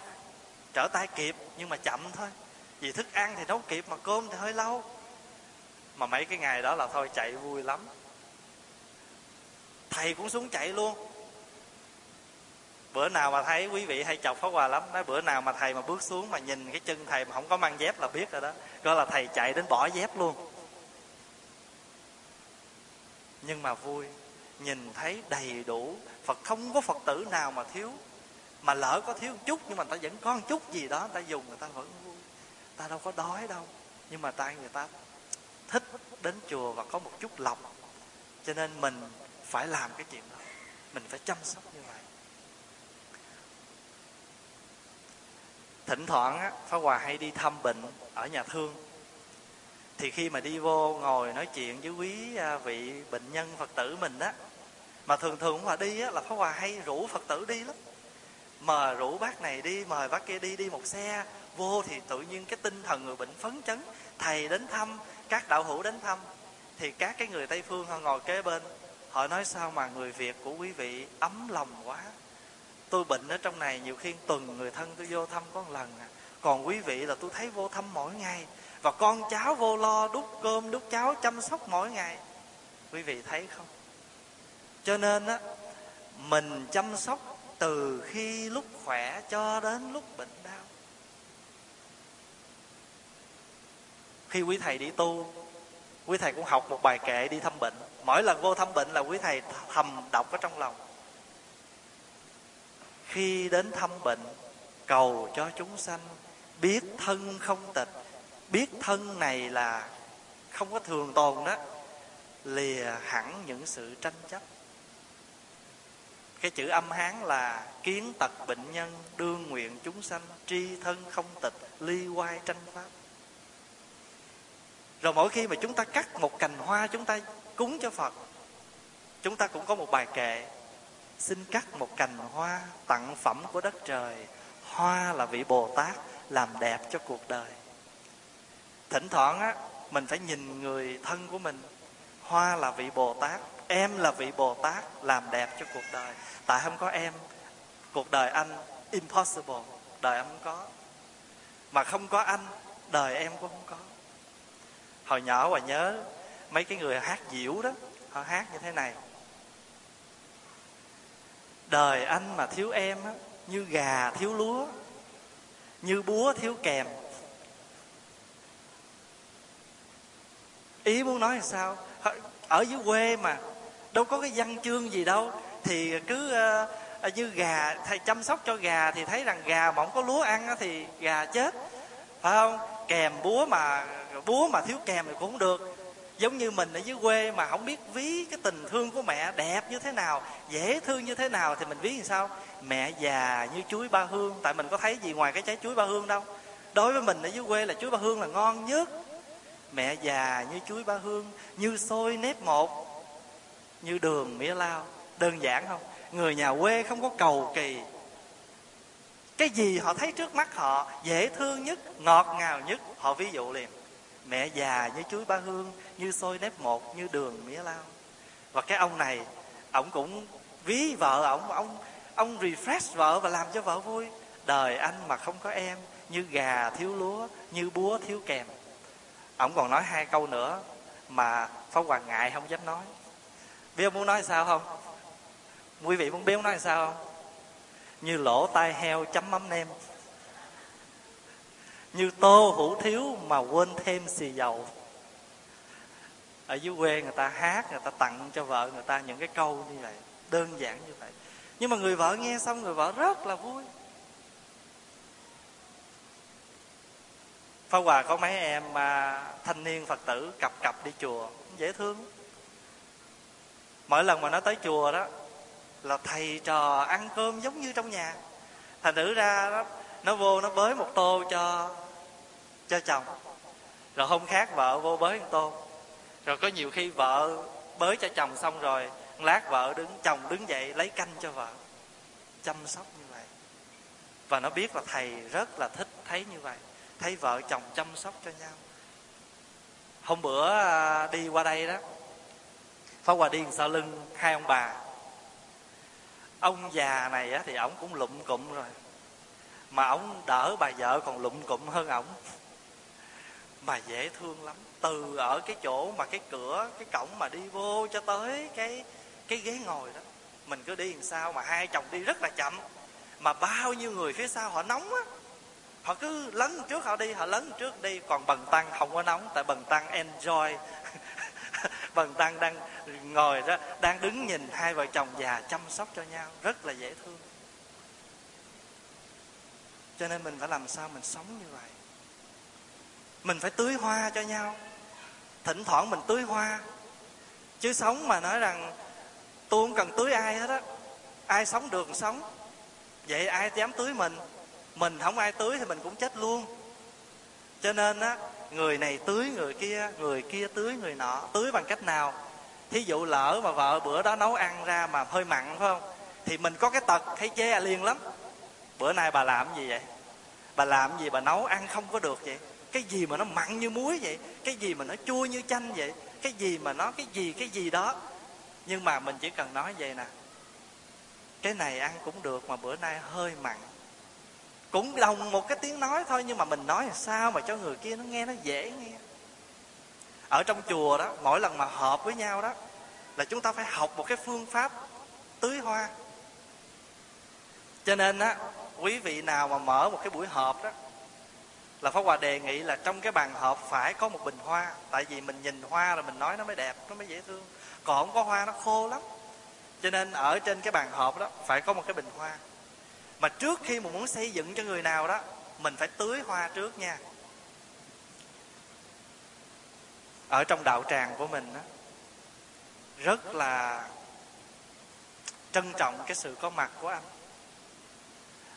trở tay kịp, nhưng mà chậm thôi. Vì thức ăn thì nấu kịp, mà cơm thì hơi lâu. Mà mấy cái ngày đó là thôi chạy vui lắm. Thầy cũng xuống chạy luôn. Bữa nào mà thấy quý vị hay chọc pháo quà lắm, nói bữa nào mà thầy mà bước xuống mà nhìn cái chân thầy mà không có mang dép là biết rồi đó. Coi là thầy chạy đến bỏ dép luôn. Nhưng mà vui, nhìn thấy đầy đủ, phật không có phật tử nào mà thiếu mà lỡ có thiếu một chút, nhưng mà ta vẫn có một chút gì đó ta dùng, người ta vẫn vui. Ta đâu có đói đâu. Nhưng mà ta người ta thích đến chùa và có một chút lòng. Cho nên mình phải làm cái chuyện đó. Mình phải chăm sóc như vậy. Thỉnh thoảng á phá hòa hay đi thăm bệnh ở nhà thương. Thì khi mà đi vô ngồi nói chuyện với quý à, vị bệnh nhân phật tử mình á, mà thường thường là đi á, là phá hòa hay rủ phật tử đi lắm mời rủ bác này đi, mời bác kia đi đi một xe. Vô thì tự nhiên cái tinh thần người bệnh phấn chấn. Thầy đến thăm, các đạo hữu đến thăm. Thì các cái người tây phương họ ngồi kế bên. Họ nói sao mà người việt của quý vị ấm lòng quá. Tôi bệnh ở trong này nhiều khi tuần người thân tôi vô thăm có một lần à. Còn quý vị là tôi thấy vô thăm mỗi ngày. Và con cháu vô lo, đút cơm, đút cháo, chăm sóc mỗi ngày. Quý vị thấy không? Cho nên á, mình chăm sóc từ khi lúc khỏe cho đến lúc bệnh đau. Khi quý thầy đi tu, quý thầy cũng học một bài kệ đi thăm bệnh. Mỗi lần vô thăm bệnh là quý thầy thầm đọc ở trong lòng. Khi đến thăm bệnh, cầu cho chúng sanh biết thân không tịch. Biết thân này là không có thường tồn đó, lìa hẳn những sự tranh chấp cái chữ âm hán là kiến tật bệnh nhân, đương nguyện chúng sanh, tri thân không tịch, ly quay tranh pháp. Rồi mỗi khi mà chúng ta cắt một cành hoa, chúng ta cúng cho phật, chúng ta cũng có một bài kệ. Xin cắt một cành hoa tặng phẩm của đất trời. Hoa là vị bồ tát, làm đẹp cho cuộc đời. Thỉnh thoảng á, mình phải nhìn người thân của mình. Hoa là vị bồ tát em là vị bồ tát làm đẹp cho cuộc đời. Tại không có em, cuộc đời anh impossible. Đời anh không có. Mà không có anh, đời em cũng không có. Hồi nhỏ và nhớ mấy cái người hát diễu đó, họ hát như thế này. Đời anh mà thiếu em á, như gà thiếu lúa, như búa thiếu kèm. Ý muốn nói là sao? Ở dưới quê mà đâu có cái văn chương gì đâu. Thì cứ uh, như gà thầy chăm sóc cho gà thì thấy rằng gà mà không có lúa ăn thì gà chết. Phải không? Kèm búa mà búa mà thiếu kèm thì cũng không được. Giống như mình ở dưới quê mà không biết ví cái tình thương của mẹ đẹp như thế nào dễ thương như thế nào thì mình ví làm sao? Mẹ già như chuối ba hương. Tại mình có thấy gì ngoài cái trái chuối ba hương đâu. Đối với mình ở dưới quê là chuối ba hương là ngon nhất. Mẹ già như chuối ba hương như xôi nếp một như đường mía lao. Đơn giản không? Người nhà quê không có cầu kỳ. Cái gì họ thấy trước mắt họ dễ thương nhất, ngọt ngào nhất, họ ví dụ liền. Mẹ già như chuối ba hương, như xôi nếp một, như đường mía lao. Và cái ông này, ổng cũng ví vợ ổng ông ông refresh vợ và làm cho vợ vui. Đời anh mà không có em, như gà thiếu lúa, như búa thiếu kèm. Ổng còn nói hai câu nữa mà phó hoàng ngại không dám nói biết ông muốn nói sao không? Quý vị muốn biết ông nói sao không? Như lỗ tai heo chấm mắm nem như tô hủ thiếu mà quên thêm xì dầu. Ở dưới quê người ta hát, người ta tặng cho vợ người ta những cái câu như vậy, đơn giản như vậy. Nhưng mà người vợ nghe xong người vợ rất là vui. Pháp Hòa có mấy em mà thanh niên Phật tử cặp cặp đi chùa, dễ thương mỗi lần mà nó tới chùa đó, là thầy trò ăn cơm giống như trong nhà. Thành thử ra đó, nó vô nó bới một tô cho cho chồng. Rồi hôm khác vợ vô bới một tô. Rồi có nhiều khi vợ bới cho chồng xong rồi, lát vợ đứng, chồng đứng dậy lấy canh cho vợ. Chăm sóc như vậy. Và nó biết là thầy rất là thích thấy như vậy. Thấy vợ chồng chăm sóc cho nhau. Hôm bữa à, đi qua đây đó Pháp Hòa đi sau lưng hai ông bà. Ông già này á, thì ổng cũng lụm cụm rồi. Mà ổng đỡ bà vợ còn lụm cụm hơn ổng. Mà dễ thương lắm. Từ ở cái chỗ mà cái cửa Cái cổng mà đi vô cho tới cái cái ghế ngồi đó Mình cứ đi làm sao mà hai chồng đi rất là chậm. Mà bao nhiêu người phía sau họ nóng á. Họ cứ lấn trước họ đi họ lấn trước đi. Còn bần tăng không có nóng tại bần tăng enjoy. [LAUGHS] bần [LAUGHS] vâng, tăng đang ngồi đó, đang đứng nhìn hai vợ chồng già chăm sóc cho nhau, rất là dễ thương. Cho nên mình phải làm sao mình sống như vậy? Mình phải tưới hoa cho nhau. Thỉnh thoảng mình tưới hoa. Chứ sống mà nói rằng, tôi không cần tưới ai hết á. Ai sống được sống. Vậy ai dám tưới mình? Mình không ai tưới thì mình cũng chết luôn. Cho nên á người này tưới, người kia người kia tưới, người nọ tưới bằng cách nào? Thí dụ lỡ mà vợ bữa đó nấu ăn ra mà hơi mặn, phải không? Thì mình có cái tật thấy chê à liền lắm. Bữa nay bà làm gì vậy? Bà làm gì bà nấu ăn không có được vậy? Cái gì mà nó mặn như muối vậy? Cái gì mà nó chua như chanh vậy? Cái gì mà nó cái gì cái gì đó? Nhưng mà mình chỉ cần nói vậy nè. Cái này ăn cũng được mà bữa nay hơi mặn cũng đồng một cái tiếng nói thôi nhưng mà mình nói là sao mà cho người kia nó nghe nó dễ nghe. Ở trong chùa đó mỗi lần mà họp với nhau đó là chúng ta phải học một cái phương pháp tưới hoa. Cho nên á quý vị nào mà mở một cái buổi họp đó là Pháp Hòa đề nghị là trong cái bàn họp phải có một bình hoa. Tại vì mình nhìn hoa rồi mình nói nó mới đẹp, nó mới dễ thương. Còn không có hoa nó khô lắm. Cho nên ở trên cái bàn họp đó phải có một cái bình hoa mà trước khi mà muốn xây dựng cho người nào đó mình phải tưới hoa trước nha. Ở trong đạo tràng của mình đó, rất là trân trọng cái sự có mặt của anh.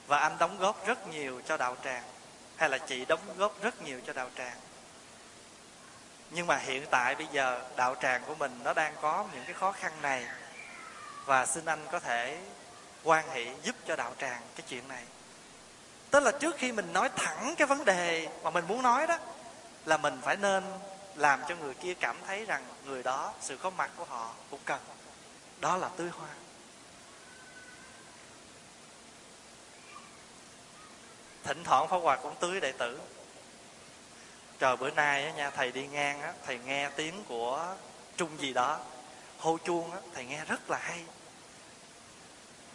Và anh đóng góp rất nhiều cho đạo tràng hay là chị đóng góp rất nhiều cho đạo tràng. Nhưng mà hiện tại bây giờ đạo tràng của mình nó đang có những cái khó khăn này. Và xin anh có thể quan hệ giúp cho đạo tràng cái chuyện này. Tức là trước khi mình nói thẳng cái vấn đề mà mình muốn nói đó, là mình phải nên làm cho người kia cảm thấy rằng người đó, sự có mặt của họ cũng cần. Đó là tưới hoa. Thỉnh thoảng pháp hòa cũng tưới đệ tử. Trời, bữa nay á nha, thầy đi ngang á, thầy nghe tiếng của trung gì đó, hô chuông á, thầy nghe rất là hay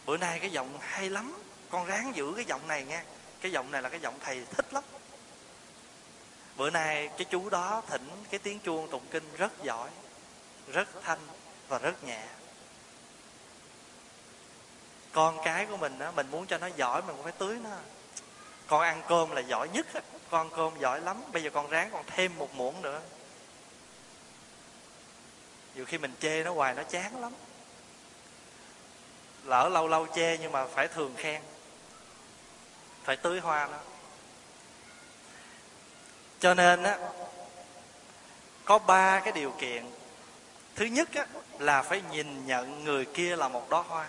bữa nay cái giọng hay lắm. Con ráng giữ cái giọng này nghe cái giọng này là cái giọng thầy thích lắm. Bữa nay cái chú đó thỉnh cái tiếng chuông tụng kinh rất giỏi, rất thanh và rất nhẹ. Con cái của mình á, mình muốn cho nó giỏi, mình cũng phải tưới nó. Con ăn cơm là giỏi nhất con cơm giỏi lắm. Bây giờ con ráng còn thêm một muỗng nữa. Nhiều khi mình chê nó hoài, nó chán lắm lỡ lâu lâu chê nhưng mà phải thường khen. Phải tưới hoa nó cho nên á, có ba cái điều kiện. Thứ nhất á, là phải nhìn nhận người kia là một đóa hoa.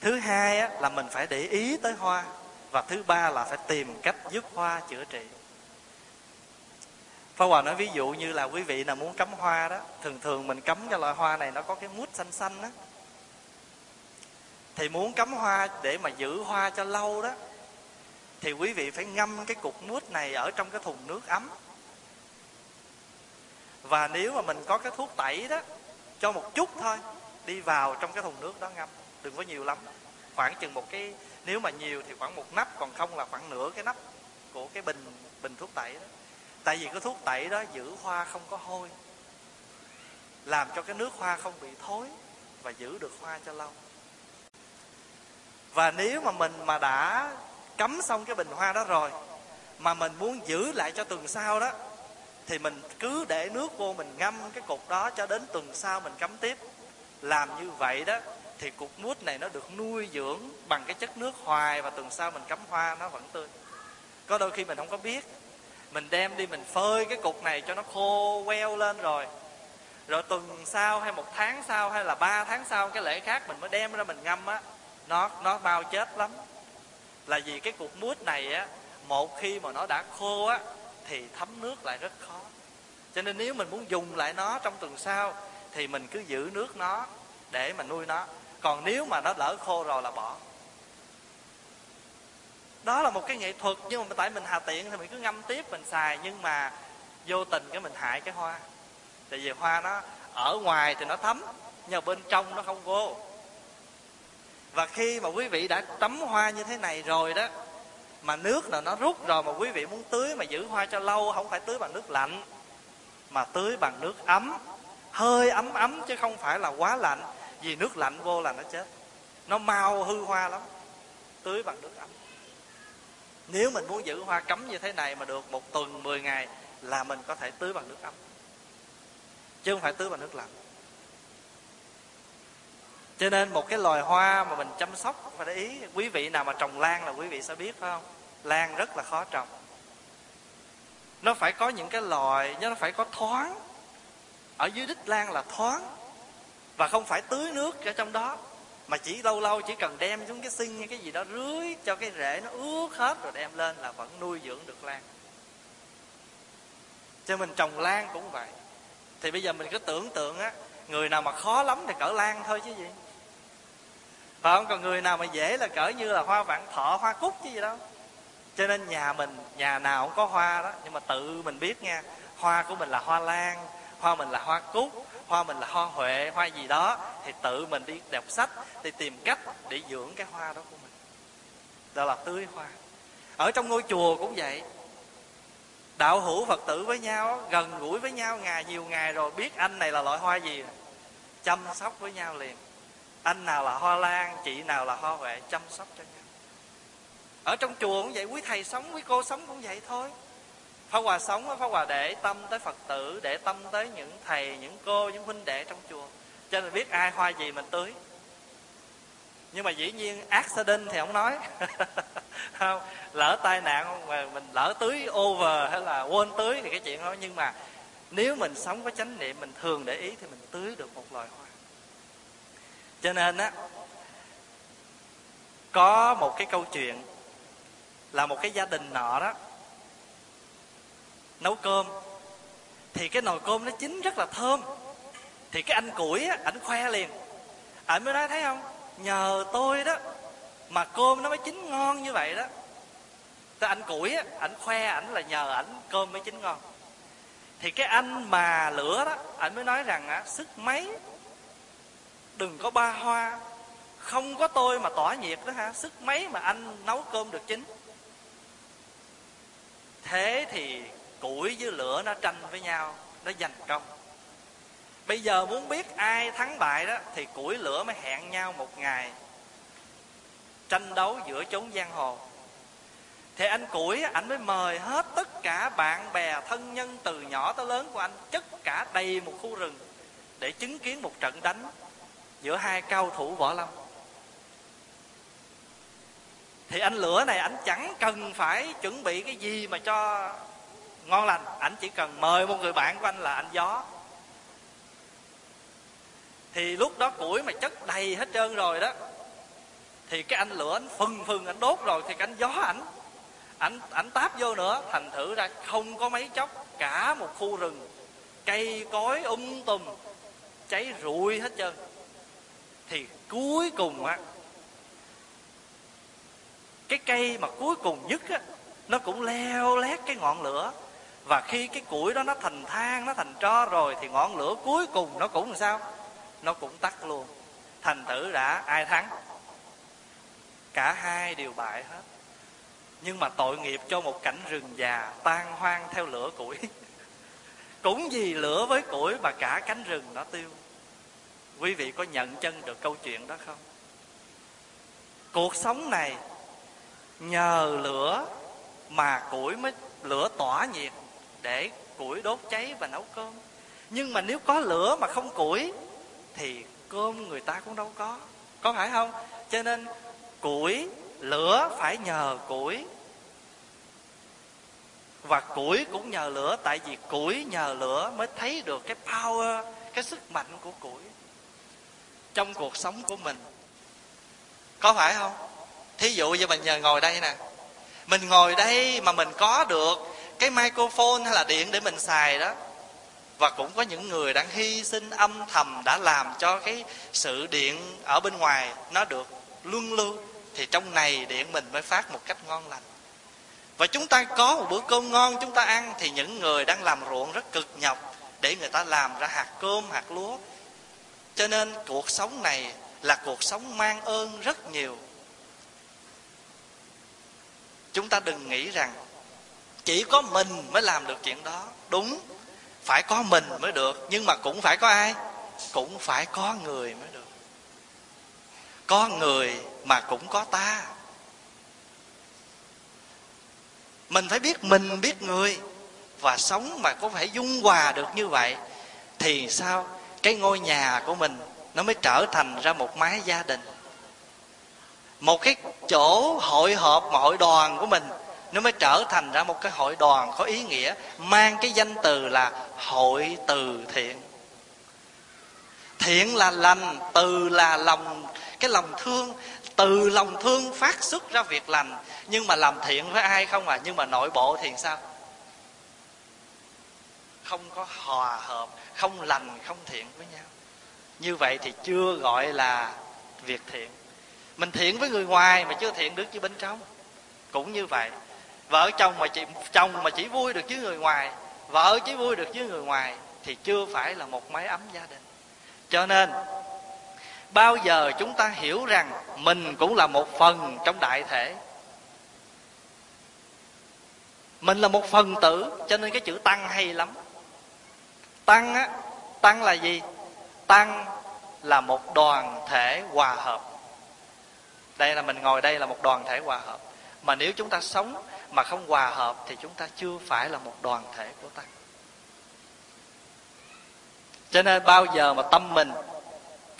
Thứ hai á, là mình phải để ý tới hoa. Và thứ ba là phải tìm cách giúp hoa chữa trị. Pháp Hòa nói ví dụ như là quý vị nào muốn cắm hoa đó, Thường thường mình cắm cái loại hoa này nó có cái mút xanh xanh đó thì muốn cắm hoa để mà giữ hoa cho lâu đó, Thì quý vị phải ngâm cái cục mút này ở trong cái thùng nước ấm. Và nếu mà mình có cái thuốc tẩy đó, Cho một chút thôi, Đi vào trong cái thùng nước đó ngâm. Đừng có nhiều lắm. Khoảng chừng một cái, Nếu mà nhiều thì khoảng một nắp, Còn không là khoảng nửa cái nắp Của cái bình bình thuốc tẩy đó. Tại vì cái thuốc tẩy đó giữ hoa không có hôi, làm cho cái nước hoa không bị thối và giữ được hoa cho lâu và nếu mà mình mà đã cắm xong cái bình hoa đó rồi, mà mình muốn giữ lại cho tuần sau đó, thì mình cứ để nước vô mình ngâm cái cục đó cho đến tuần sau mình cắm tiếp. Làm như vậy đó, thì cục mút này nó được nuôi dưỡng bằng cái chất nước hoài và tuần sau mình cắm hoa nó vẫn tươi. Có đôi khi mình không có biết, mình đem đi mình phơi cái cục này cho nó khô, queo lên rồi. Rồi tuần sau hay một tháng sau hay là ba tháng sau cái lễ khác mình mới đem ra mình ngâm á nó nó mau chết lắm. Là vì cái cục mút này á, một khi mà nó đã khô á, thì thấm nước lại rất khó. Cho nên nếu mình muốn dùng lại nó trong tuần sau, thì mình cứ giữ nước nó để mà nuôi nó. Còn nếu mà nó lỡ khô rồi là bỏ. Đó là một cái nghệ thuật, nhưng mà tại mình hà tiện thì mình cứ ngâm tiếp mình xài, nhưng mà vô tình cái mình hại cái hoa. Tại vì hoa nó ở ngoài thì nó thấm, nhưng mà bên trong nó không vô và khi mà quý vị đã tắm hoa như thế này rồi đó, mà nước là nó rút rồi mà quý vị muốn tưới mà giữ hoa cho lâu, không phải tưới bằng nước lạnh, mà tưới bằng nước ấm. Hơi ấm ấm chứ không phải là quá lạnh, vì nước lạnh vô là nó chết. Nó mau hư hoa lắm, tưới bằng nước ấm. Nếu mình muốn giữ hoa cấm như thế này mà được một tuần 10 ngày là mình có thể tưới bằng nước ấm. Chứ không phải tưới bằng nước lạnh cho nên một cái loài hoa mà mình chăm sóc phải để ý, quý vị nào mà trồng lan là quý vị sẽ biết, phải không? Lan rất là khó trồng. Nó phải có những cái loài, nó phải có thoáng. Ở dưới đích lan là thoáng. Và không phải tưới nước ở trong đó. Mà chỉ lâu lâu chỉ cần đem xuống cái sinh hay cái gì đó, rưới cho cái rễ nó ướt hết rồi đem lên là vẫn nuôi dưỡng được lan. Cho mình trồng lan cũng vậy. Thì bây giờ mình cứ tưởng tượng á, người nào mà khó lắm thì cỡ lan thôi chứ gì không? Còn người nào mà dễ là cỡ như là hoa vạn thọ, hoa cúc chứ gì đâu. Cho nên nhà mình, nhà nào cũng có hoa đó. Nhưng mà tự mình biết nha, hoa của mình là hoa lan, hoa mình là hoa cúc, hoa mình là hoa huệ, hoa gì đó, thì tự mình đi đọc sách, đi tìm cách để dưỡng cái hoa đó của mình. Đó là tưới hoa. Ở trong ngôi chùa cũng vậy. Đạo hữu phật tử với nhau, gần gũi với nhau, ngày nhiều ngày rồi biết anh này là loại hoa gì. Chăm sóc với nhau liền anh nào là hoa lan chị nào là hoa huệ chăm sóc cho nhau. Ở trong chùa cũng vậy quý thầy sống quý cô sống cũng vậy thôi. Pháp Hòa sống Pháp Hòa để tâm tới Phật tử Để tâm tới những thầy, những cô, những huynh đệ trong chùa. Cho nên biết ai hoa gì mình tưới. Nhưng mà dĩ nhiên accident thì không nói. [LAUGHS] Không Lỡ tai nạn mà mình lỡ tưới over hay là quên tưới thì cái chuyện đó. Nhưng mà nếu mình sống có chánh niệm Mình thường để ý thì mình tưới được một loài hoa. Cho nên á, Có một cái câu chuyện Là một cái gia đình nọ đó nấu cơm. Thì cái nồi cơm nó chín rất là thơm. Thì cái anh củi á, ảnh khoe liền. Ảnh mới nói, thấy không? Nhờ tôi đó mà cơm nó mới chín ngon như vậy đó. Cái anh củi á, ảnh khoe, ảnh là nhờ ảnh cơm mới chín ngon. Thì cái anh mà lửa đó, ảnh mới nói rằng á, sức mấy đừng có ba hoa. Không có tôi mà tỏa nhiệt đó ha sức mấy mà anh nấu cơm được chín thế thì củi với lửa nó tranh với nhau, nó giành công. Bây giờ muốn biết ai thắng bại đó, thì củi lửa mới hẹn nhau một ngày. Tranh đấu giữa chốn giang hồ. Thì anh củi anh mới mời hết tất cả bạn bè, thân nhân từ nhỏ tới lớn của anh, chất cả đầy một khu rừng để chứng kiến một trận đánh giữa hai cao thủ võ lâm. Thì anh lửa này anh chẳng cần phải chuẩn bị cái gì mà cho ngon lành. Anh chỉ cần mời một người bạn của anh là anh gió. Thì lúc đó củi mà chất đầy hết trơn rồi đó, thì cái anh lửa anh phừng phừng anh đốt rồi thì cái anh gió ảnh ảnh ảnh táp vô nữa. Thành thử ra không có mấy chốc, cả một khu rừng, cây cối um tùm, cháy rụi hết trơn thì cuối cùng á, cái cây mà cuối cùng nhất á, nó cũng leo lét cái ngọn lửa. Và khi cái củi đó nó thành than, nó thành tro rồi thì ngọn lửa cuối cùng nó cũng làm sao? Nó cũng tắt luôn. Thành thử đã, ai thắng? Cả hai đều bại hết. Nhưng mà tội nghiệp cho một cảnh rừng già tan hoang theo lửa củi. [LAUGHS] Cũng vì lửa với củi mà cả cánh rừng nó tiêu quý vị có nhận chân được câu chuyện đó không? Cuộc sống này nhờ lửa mà củi mới, lửa tỏa nhiệt để củi đốt cháy và nấu cơm. Nhưng mà nếu có lửa mà không củi, thì cơm người ta cũng đâu có. Có phải không? Cho nên củi, lửa phải nhờ củi. Và củi cũng nhờ lửa, tại vì củi nhờ lửa mới thấy được cái power, cái sức mạnh của củi trong cuộc sống của mình. Có phải không? Thí dụ như mình nhờ ngồi đây nè. Mình ngồi đây mà mình có được cái microphone hay là điện để mình xài đó. Và cũng có những người đang hy sinh âm thầm đã làm cho cái sự điện ở bên ngoài nó được luân lưu, thì trong này điện mình mới phát một cách ngon lành. Và chúng ta có một bữa cơm ngon chúng ta ăn, thì những người đang làm ruộng rất cực nhọc để người ta làm ra hạt cơm, hạt lúa cho nên cuộc sống này là cuộc sống mang ơn rất nhiều. Chúng ta đừng nghĩ rằng chỉ có mình mới làm được chuyện đó. Đúng, phải có mình mới được. Nhưng mà cũng phải có ai? Cũng phải có người mới được. Có người mà cũng có ta. Mình phải biết mình, biết người. Và sống mà có phải dung hòa được như vậy thì sao? Cái ngôi nhà của mình nó mới trở thành ra một mái gia đình. Một cái chỗ hội họp mà hội đoàn của mình nó mới trở thành ra một cái hội đoàn có ý nghĩa, mang cái danh từ là hội từ thiện. Thiện là lành, từ là lòng, cái lòng thương, từ lòng thương phát xuất ra việc lành. Nhưng mà làm thiện với ai không à? Nhưng mà nội bộ thì sao? Không có hòa hợp không lành, không thiện với nhau. Như vậy thì chưa gọi là việc thiện. Mình thiện với người ngoài mà chưa thiện được với bên trong. Cũng như vậy, vợ chồng mà chỉ, chồng mà chỉ vui được với người ngoài, vợ chỉ vui được với người ngoài thì chưa phải là một mái ấm gia đình. Cho nên, bao giờ chúng ta hiểu rằng mình cũng là một phần trong đại thể. Mình là một phần tử, cho nên cái chữ tăng hay lắm tăng á, tăng là gì? Tăng là một đoàn thể hòa hợp. Đây là mình ngồi đây là một đoàn thể hòa hợp. Mà nếu chúng ta sống mà không hòa hợp thì chúng ta chưa phải là một đoàn thể của tăng. Cho nên bao giờ mà tâm mình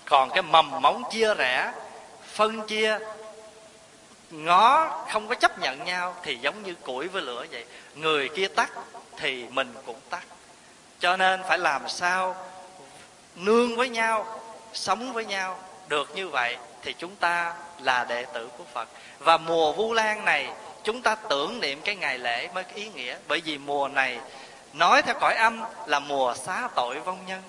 còn cái mầm móng chia rẽ, phân chia, ngó, không có chấp nhận nhau thì giống như củi với lửa vậy. Người kia tắt thì mình cũng tắt cho nên phải làm sao nương với nhau, sống với nhau được như vậy thì chúng ta là đệ tử của phật. Và mùa vu lan này, chúng ta tưởng niệm cái ngày lễ mới có ý nghĩa. Bởi vì mùa này, nói theo cõi âm là mùa xá tội vong nhân.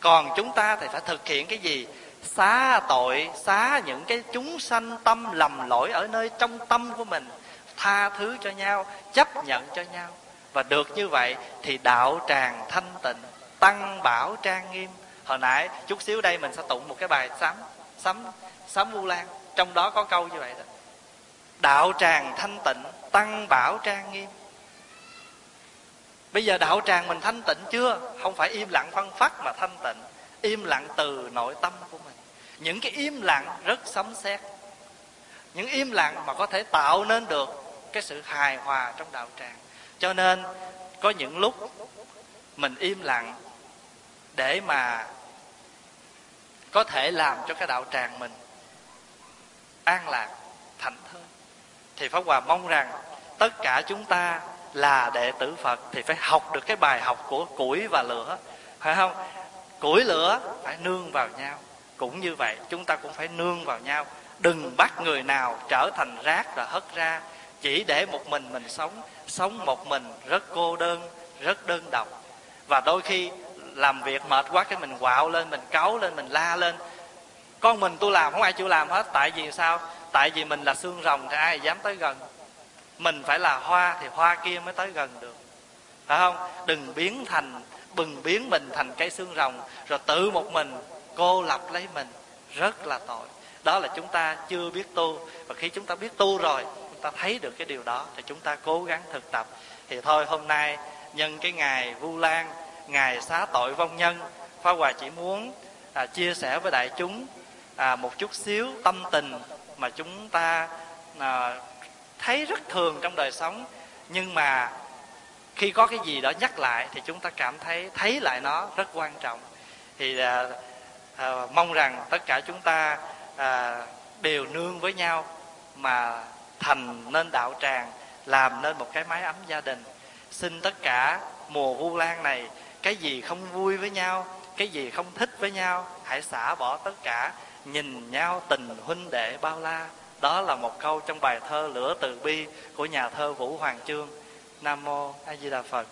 Còn chúng ta thì phải thực hiện cái gì? Xá tội, xá những cái chúng sanh tâm lầm lỗi ở nơi trong tâm của mình. Tha thứ cho nhau, chấp nhận cho nhau và được như vậy thì đạo tràng thanh tịnh, tăng bảo trang nghiêm. Hồi nãy chút xíu đây mình sẽ tụng một cái bài sám sám sám vu lan. Trong đó có câu như vậy đó. Đạo tràng thanh tịnh, tăng bảo trang nghiêm. Bây giờ đạo tràng mình thanh tịnh chưa? Không phải im lặng phân phát mà thanh tịnh, im lặng từ nội tâm của mình. Những cái im lặng rất sấm sét. Những im lặng mà có thể tạo nên được cái sự hài hòa trong đạo tràng cho nên, có những lúc mình im lặng để mà có thể làm cho cái đạo tràng mình an lạc, thảnh thơi. Thì pháp hòa mong rằng tất cả chúng ta là đệ tử phật thì phải học được cái bài học của củi và lửa, phải không? Củi, lửa phải nương vào nhau. Cũng như vậy, chúng ta cũng phải nương vào nhau. Đừng bắt người nào trở thành rác rồi hất ra. Chỉ để một mình mình sống sống một mình rất cô đơn, rất đơn độc. Và đôi khi làm việc mệt quá, cái mình quạo lên, mình cáu lên, mình la lên. Con mình tôi làm, không ai chịu làm hết. Tại vì sao? Tại vì mình là xương rồng thì ai dám tới gần? Mình phải là hoa thì hoa kia mới tới gần được. Phải không? Đừng biến thành bừng biến mình thành cái xương rồng, rồi tự một mình cô lập lấy mình. Rất là tội. Đó là chúng ta chưa biết tu. Và khi chúng ta biết tu rồi chúng ta thấy được cái điều đó thì chúng ta cố gắng thực tập. Thì thôi hôm nay nhân cái ngày vu lan ngày xá tội vong nhân Pháp Hòa chỉ muốn à, chia sẻ với đại chúng à, một chút xíu tâm tình mà chúng ta à, thấy rất thường trong đời sống. Nhưng mà khi có cái gì đó nhắc lại thì chúng ta cảm thấy thấy lại nó rất quan trọng. Thì à, à, mong rằng tất cả chúng ta à, đều nương với nhau mà thành nên đạo tràng, làm nên một cái mái ấm gia đình. Xin tất cả mùa vu lan này, cái gì không vui với nhau, cái gì không thích với nhau, hãy xả bỏ tất cả, nhìn nhau tình huynh đệ bao la. Đó là một câu trong bài thơ lửa từ bi của nhà thơ vũ hoàng chương. Nam mô a di đà phật.